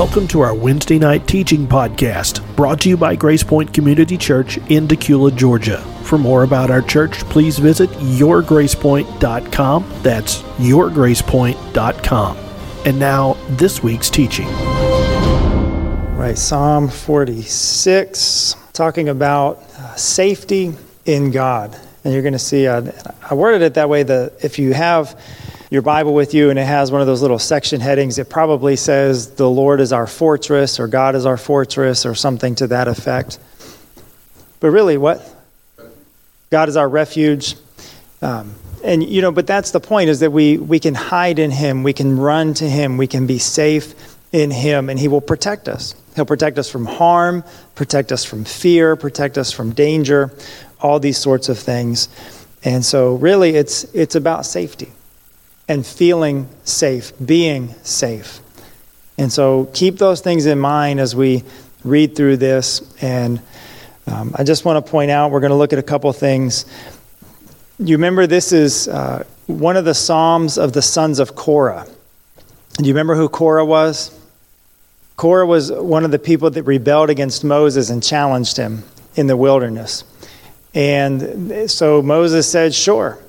Welcome to our Wednesday night teaching podcast, brought to you by Grace Point Community Church in Dacula, Georgia. For more about our church, please visit yourgracepoint.com. That's yourgracepoint.com. And now, this week's teaching. Right, Psalm 46, talking about uh, safety in God. And you're going to see, uh, I worded it that way that if you have your Bible with you and it has one of those little section headings, it probably says, The Lord is our fortress, or God is our fortress, or something to that effect. But really, what? God is our refuge. Um, and, you know, but that's the point is that we, we can hide in Him, we can run to Him, we can be safe in Him, and He will protect us. He'll protect us from harm, protect us from fear, protect us from danger, all these sorts of things. And so, really, it's, it's about safety and feeling safe, being safe. And so keep those things in mind as we read through this. And um, I just want to point out, we're going to look at a couple things. You remember this is uh, one of the Psalms of the sons of Korah. Do you remember who Korah was? Korah was one of the people that rebelled against Moses and challenged him in the wilderness. And so Moses said, Sure,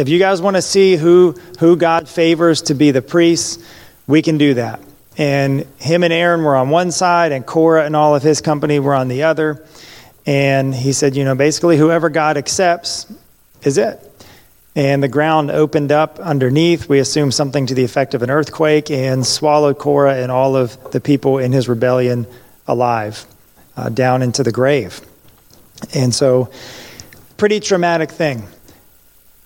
if you guys want to see who, who God favors to be the priests, we can do that. And him and Aaron were on one side, and Korah and all of his company were on the other. And he said, you know, basically, whoever God accepts is it. And the ground opened up underneath. We assume something to the effect of an earthquake and swallowed Korah and all of the people in his rebellion alive uh, down into the grave. And so, pretty traumatic thing.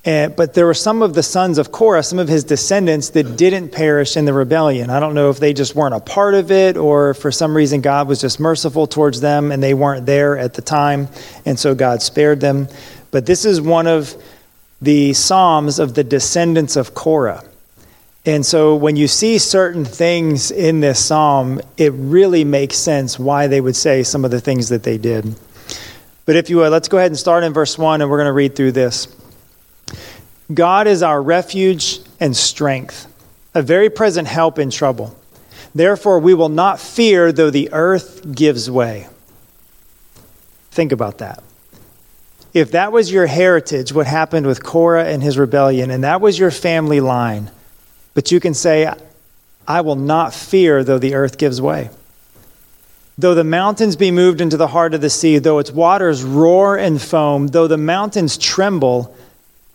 And, but there were some of the sons of Korah, some of his descendants, that didn't perish in the rebellion. I don't know if they just weren't a part of it or for some reason God was just merciful towards them and they weren't there at the time, and so God spared them. But this is one of the Psalms of the descendants of Korah. And so when you see certain things in this psalm, it really makes sense why they would say some of the things that they did. But if you would, let's go ahead and start in verse 1 and we're going to read through this. God is our refuge and strength, a very present help in trouble. Therefore, we will not fear though the earth gives way. Think about that. If that was your heritage, what happened with Korah and his rebellion, and that was your family line, but you can say, I will not fear though the earth gives way. Though the mountains be moved into the heart of the sea, though its waters roar and foam, though the mountains tremble,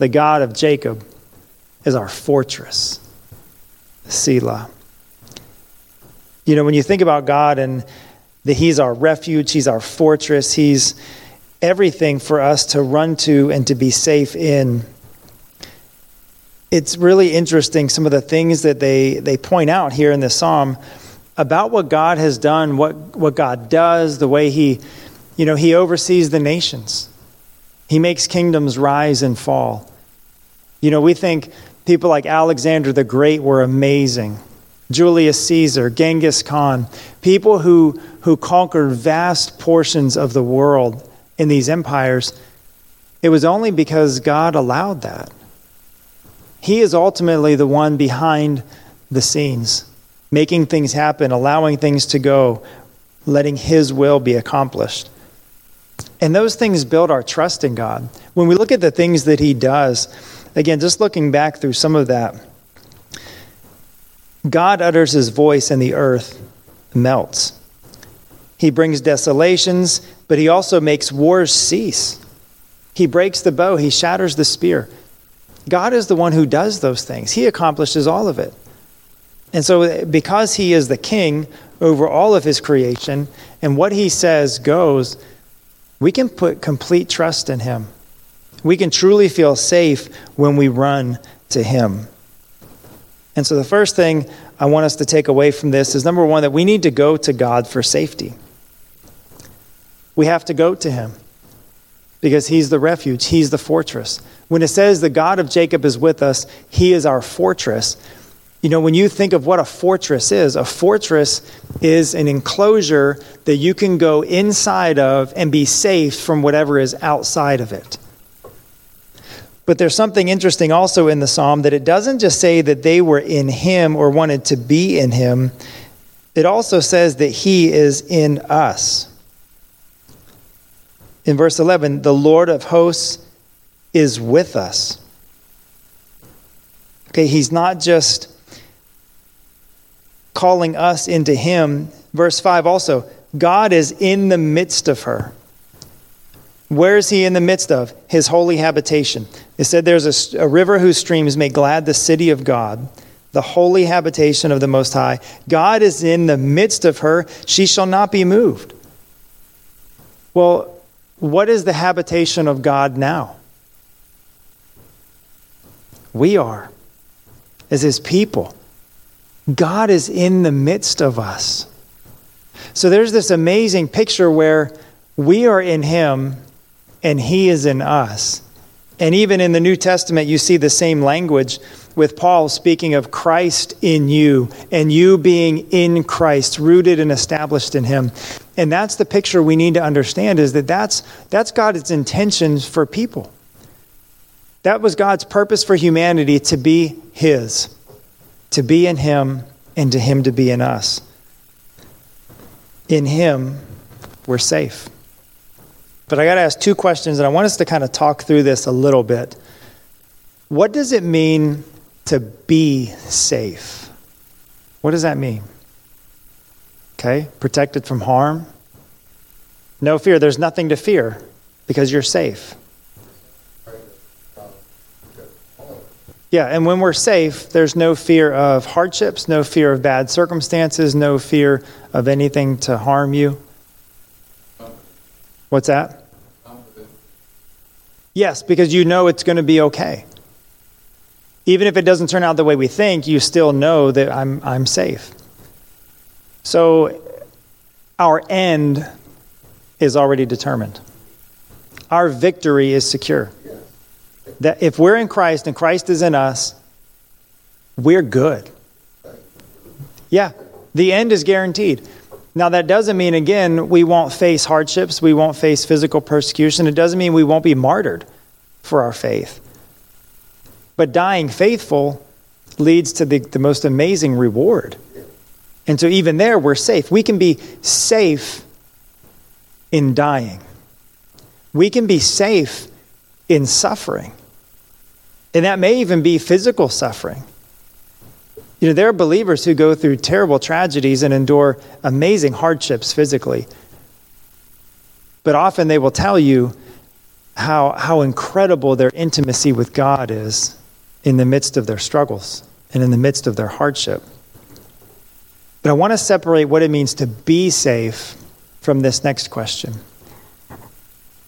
The God of Jacob is our fortress. Selah. You know, when you think about God and that He's our refuge, He's our fortress, He's everything for us to run to and to be safe in. It's really interesting some of the things that they, they point out here in the psalm about what God has done, what, what God does, the way He, you know, He oversees the nations. He makes kingdoms rise and fall. You know, we think people like Alexander the Great were amazing. Julius Caesar, Genghis Khan, people who, who conquered vast portions of the world in these empires, it was only because God allowed that. He is ultimately the one behind the scenes, making things happen, allowing things to go, letting His will be accomplished. And those things build our trust in God. When we look at the things that He does, Again, just looking back through some of that, God utters his voice and the earth melts. He brings desolations, but he also makes wars cease. He breaks the bow, he shatters the spear. God is the one who does those things, he accomplishes all of it. And so, because he is the king over all of his creation, and what he says goes, we can put complete trust in him. We can truly feel safe when we run to him. And so, the first thing I want us to take away from this is number one, that we need to go to God for safety. We have to go to him because he's the refuge, he's the fortress. When it says the God of Jacob is with us, he is our fortress. You know, when you think of what a fortress is, a fortress is an enclosure that you can go inside of and be safe from whatever is outside of it. But there's something interesting also in the psalm that it doesn't just say that they were in him or wanted to be in him, it also says that he is in us. In verse 11, the Lord of hosts is with us. Okay, he's not just calling us into him. Verse 5 also, God is in the midst of her. Where is he in the midst of? His holy habitation. It said there's a, a, river whose streams make glad the city of God, the holy habitation of the Most High. God is in the midst of her. She shall not be moved. Well, what is the habitation of God now? We are, as his people. God is in the midst of us. So there's this amazing picture where we are in him and he is in us. And even in the New Testament, you see the same language with Paul speaking of Christ in you and you being in Christ, rooted and established in him. And that's the picture we need to understand is that that's, that's God's intentions for people. That was God's purpose for humanity to be his to be in Him and to Him to be in us. In Him, we're safe. But I got to ask two questions, and I want us to kind of talk through this a little bit. What does it mean to be safe? What does that mean? Okay, protected from harm. No fear. There's nothing to fear because you're safe. Yeah, and when we're safe, there's no fear of hardships, no fear of bad circumstances, no fear of anything to harm you. What's that? Yes, because you know it's going to be okay. Even if it doesn't turn out the way we think, you still know that I'm, I'm safe. So our end is already determined, our victory is secure that if we're in Christ and Christ is in us, we're good. Yeah, the end is guaranteed. Now, that doesn't mean, again, we won't face hardships, we won't face physical persecution. It doesn't mean we won't be martyred for our faith. But dying faithful leads to the, the most amazing reward. And so, even there, we're safe. We can be safe in dying, we can be safe in suffering. And that may even be physical suffering. You know, there are believers who go through terrible tragedies and endure amazing hardships physically. But often they will tell you how, how incredible their intimacy with God is in the midst of their struggles and in the midst of their hardship. But I want to separate what it means to be safe from this next question.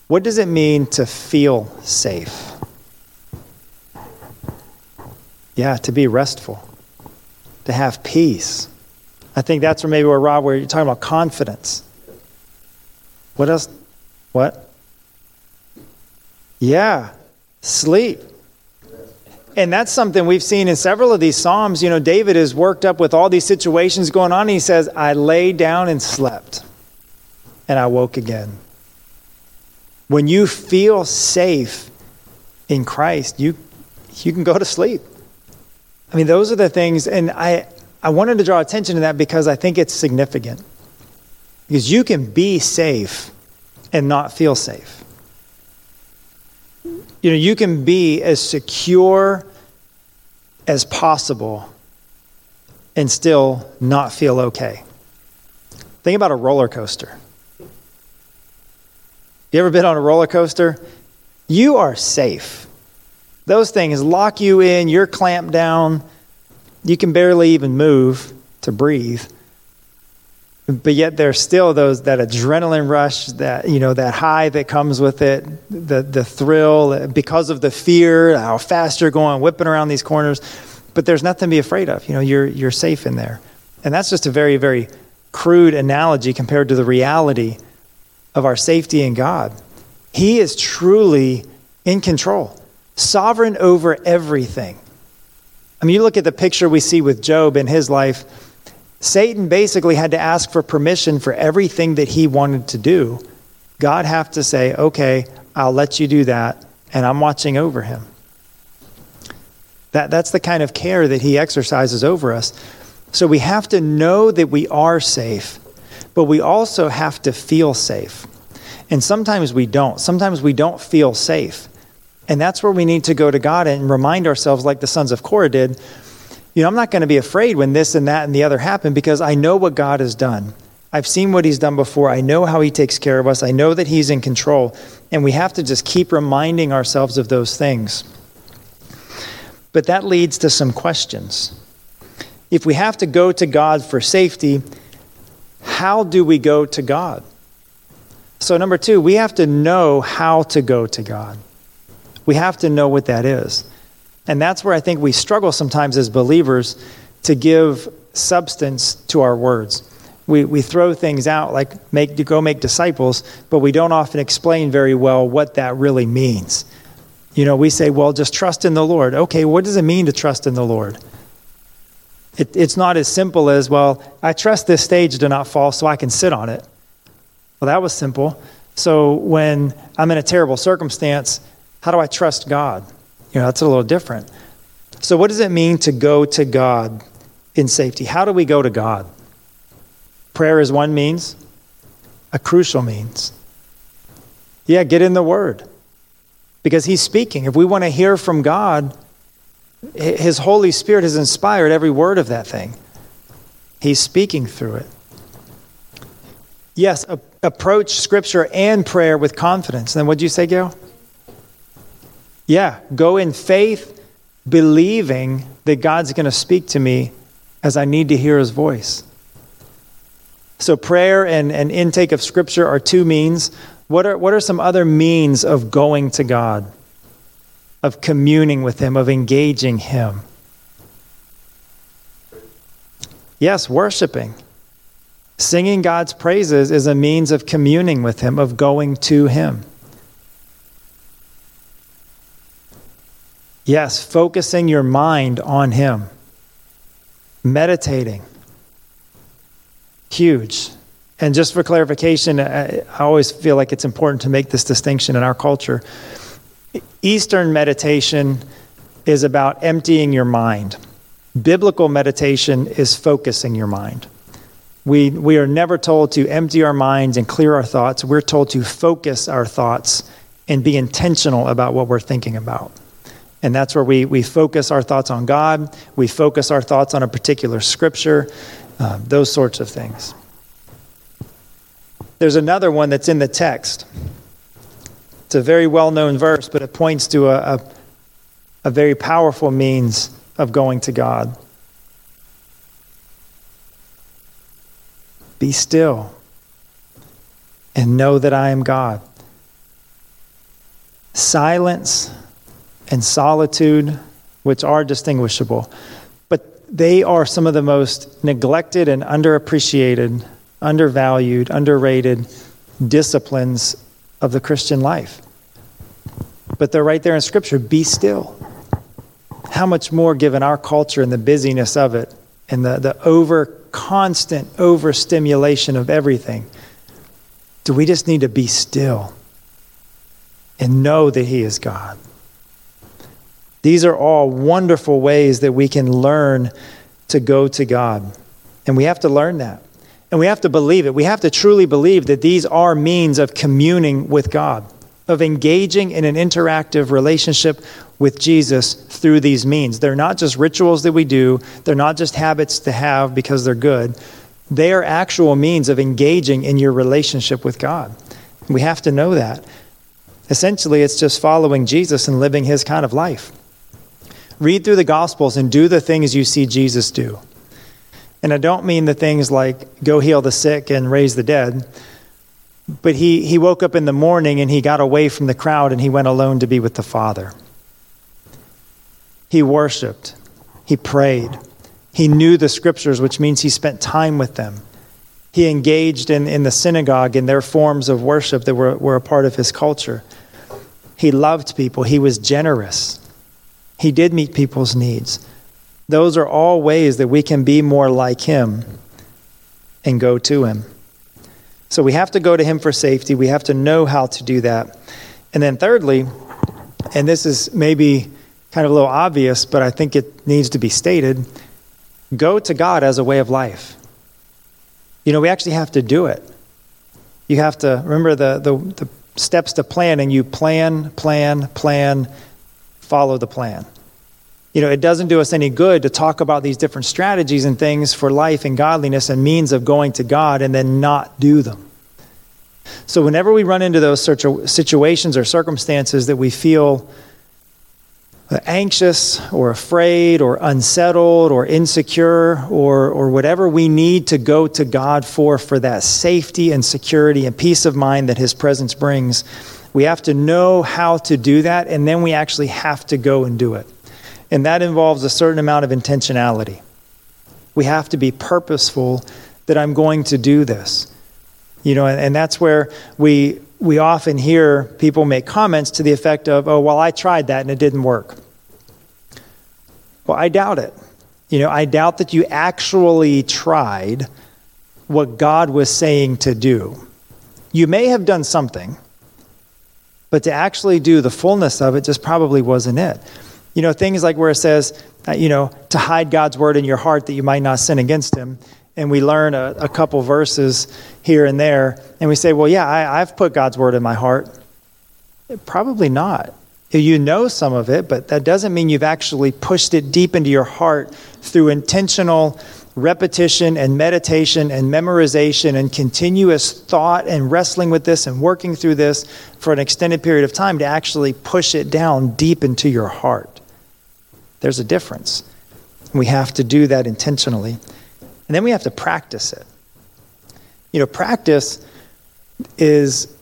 What does it mean to feel safe? Yeah, to be restful, to have peace. I think that's where maybe where Rob, where you're talking about confidence. What else? What? Yeah, sleep. And that's something we've seen in several of these Psalms. You know, David is worked up with all these situations going on. And he says, I lay down and slept, and I woke again. When you feel safe in Christ, you, you can go to sleep. I mean, those are the things, and I, I wanted to draw attention to that because I think it's significant. Because you can be safe and not feel safe. You know, you can be as secure as possible and still not feel okay. Think about a roller coaster. You ever been on a roller coaster? You are safe. Those things lock you in, you're clamped down, you can barely even move to breathe. But yet there's still those that adrenaline rush, that you know, that high that comes with it, the the thrill because of the fear, how fast you're going, whipping around these corners. But there's nothing to be afraid of. You know, you're you're safe in there. And that's just a very, very crude analogy compared to the reality of our safety in God. He is truly in control, sovereign over everything. I mean, you look at the picture we see with Job in his life, Satan basically had to ask for permission for everything that he wanted to do. God have to say, "Okay, I'll let you do that, and I'm watching over him." That, that's the kind of care that he exercises over us. So we have to know that we are safe, but we also have to feel safe. And sometimes we don't. Sometimes we don't feel safe. And that's where we need to go to God and remind ourselves, like the sons of Korah did, you know, I'm not going to be afraid when this and that and the other happen because I know what God has done. I've seen what he's done before. I know how he takes care of us. I know that he's in control. And we have to just keep reminding ourselves of those things. But that leads to some questions if we have to go to God for safety, how do we go to God? So, number two, we have to know how to go to God. We have to know what that is. And that's where I think we struggle sometimes as believers to give substance to our words. We, we throw things out like make, go make disciples, but we don't often explain very well what that really means. You know, we say, well, just trust in the Lord. Okay, what does it mean to trust in the Lord? It, it's not as simple as, well, I trust this stage to not fall so I can sit on it. Well, that was simple. So when I'm in a terrible circumstance, how do I trust God? You know, that's a little different. So, what does it mean to go to God in safety? How do we go to God? Prayer is one means, a crucial means. Yeah, get in the Word because He's speaking. If we want to hear from God, his Holy Spirit has inspired every word of that thing. He's speaking through it. Yes, a- approach Scripture and prayer with confidence. Then what'd you say, Gail? Yeah, go in faith, believing that God's going to speak to me as I need to hear His voice. So, prayer and, and intake of Scripture are two means. What are, what are some other means of going to God? of communing with Him, of engaging Him. Yes, worshiping. Singing God's praises is a means of communing with Him, of going to Him. Yes, focusing your mind on Him, meditating. Huge. And just for clarification, I always feel like it's important to make this distinction in our culture. Eastern meditation is about emptying your mind. Biblical meditation is focusing your mind. We, we are never told to empty our minds and clear our thoughts. We're told to focus our thoughts and be intentional about what we're thinking about. And that's where we, we focus our thoughts on God, we focus our thoughts on a particular scripture, uh, those sorts of things. There's another one that's in the text. It's a very well known verse, but it points to a, a, a very powerful means of going to God. Be still and know that I am God. Silence and solitude, which are distinguishable, but they are some of the most neglected and underappreciated, undervalued, underrated disciplines of the Christian life. But they're right there in Scripture be still. How much more, given our culture and the busyness of it and the, the over constant overstimulation of everything, do we just need to be still and know that He is God? These are all wonderful ways that we can learn to go to God. And we have to learn that. And we have to believe it. We have to truly believe that these are means of communing with God, of engaging in an interactive relationship with Jesus through these means. They're not just rituals that we do, they're not just habits to have because they're good. They are actual means of engaging in your relationship with God. We have to know that. Essentially, it's just following Jesus and living his kind of life. Read through the Gospels and do the things you see Jesus do. And I don't mean the things like go heal the sick and raise the dead, but he, he woke up in the morning and he got away from the crowd and he went alone to be with the Father. He worshiped, he prayed, he knew the scriptures, which means he spent time with them. He engaged in, in the synagogue in their forms of worship that were, were a part of his culture. He loved people, he was generous, he did meet people's needs. Those are all ways that we can be more like him and go to him. So we have to go to him for safety. We have to know how to do that. And then, thirdly, and this is maybe kind of a little obvious, but I think it needs to be stated go to God as a way of life. You know, we actually have to do it. You have to remember the, the, the steps to planning. You plan, plan, plan, follow the plan. You know, it doesn't do us any good to talk about these different strategies and things for life and godliness and means of going to God and then not do them. So, whenever we run into those situations or circumstances that we feel anxious or afraid or unsettled or insecure or, or whatever we need to go to God for, for that safety and security and peace of mind that His presence brings, we have to know how to do that, and then we actually have to go and do it. And that involves a certain amount of intentionality. We have to be purposeful that I'm going to do this. You know, and, and that's where we we often hear people make comments to the effect of, oh, well, I tried that and it didn't work. Well, I doubt it. You know, I doubt that you actually tried what God was saying to do. You may have done something, but to actually do the fullness of it just probably wasn't it. You know, things like where it says, uh, you know, to hide God's word in your heart that you might not sin against him. And we learn a, a couple verses here and there, and we say, well, yeah, I, I've put God's word in my heart. Probably not. You know some of it, but that doesn't mean you've actually pushed it deep into your heart through intentional repetition and meditation and memorization and continuous thought and wrestling with this and working through this for an extended period of time to actually push it down deep into your heart. There's a difference. We have to do that intentionally. And then we have to practice it. You know, practice is,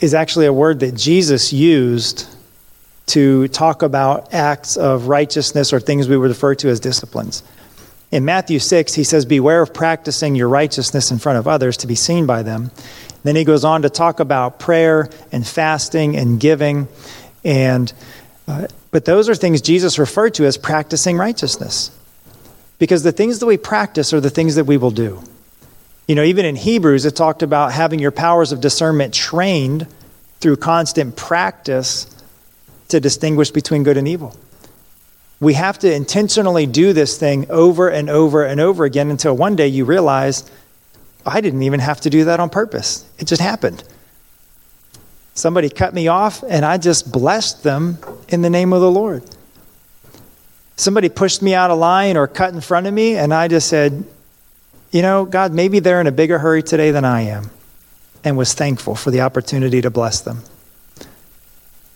is actually a word that Jesus used to talk about acts of righteousness or things we would refer to as disciplines. In Matthew 6, he says, Beware of practicing your righteousness in front of others to be seen by them. Then he goes on to talk about prayer and fasting and giving. And, but those are things Jesus referred to as practicing righteousness. Because the things that we practice are the things that we will do. You know, even in Hebrews, it talked about having your powers of discernment trained through constant practice to distinguish between good and evil. We have to intentionally do this thing over and over and over again until one day you realize, I didn't even have to do that on purpose. It just happened. Somebody cut me off, and I just blessed them in the name of the Lord. Somebody pushed me out of line or cut in front of me, and I just said, You know, God, maybe they're in a bigger hurry today than I am, and was thankful for the opportunity to bless them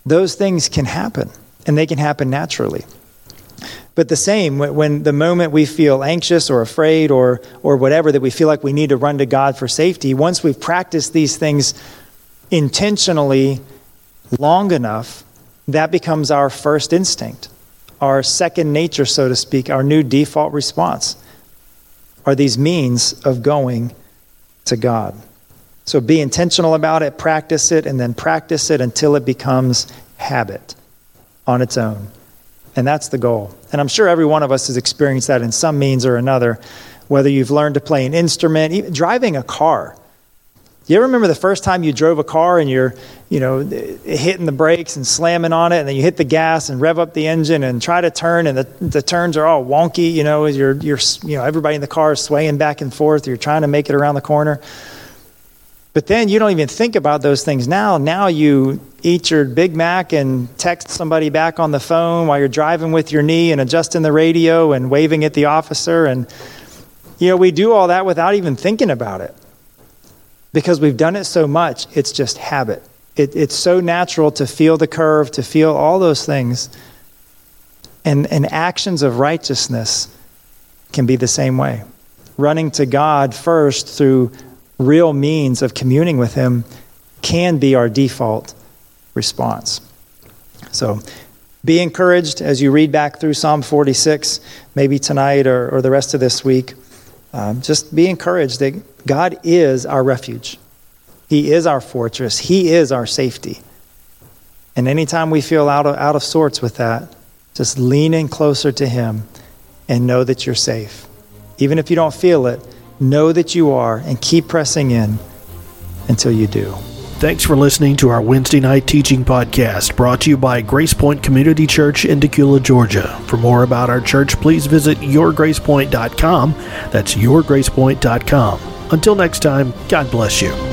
those things can happen, and they can happen naturally. But the same, when the moment we feel anxious or afraid or, or whatever, that we feel like we need to run to God for safety, once we've practiced these things intentionally long enough, that becomes our first instinct, our second nature, so to speak, our new default response are these means of going to God. So be intentional about it, practice it, and then practice it until it becomes habit on its own. And that's the goal. And I'm sure every one of us has experienced that in some means or another, whether you've learned to play an instrument, even driving a car. You ever remember the first time you drove a car and you're, you know, hitting the brakes and slamming on it, and then you hit the gas and rev up the engine and try to turn, and the, the turns are all wonky, you know, you're, you're, you know, everybody in the car is swaying back and forth, you're trying to make it around the corner. But then you don't even think about those things now. Now you eat your Big Mac and text somebody back on the phone while you're driving with your knee and adjusting the radio and waving at the officer. And, You know, we do all that without even thinking about it because we've done it so much, it's just habit. It, it's so natural to feel the curve, to feel all those things. And, and actions of righteousness can be the same way. Running to God first through real means of communing with Him can be our default response. So be encouraged as you read back through Psalm 46, maybe tonight or, or the rest of this week. Um, just be encouraged that God is our refuge. He is our fortress. He is our safety. And anytime we feel out of, out of sorts with that, just lean in closer to Him and know that you're safe. Even if you don't feel it, know that you are and keep pressing in until you do. Thanks for listening to our Wednesday night teaching podcast brought to you by Grace Point Community Church in Dacula, Georgia. For more about our church, please visit yourgracepoint.com. That's yourgracepoint.com. Until next time, God bless you.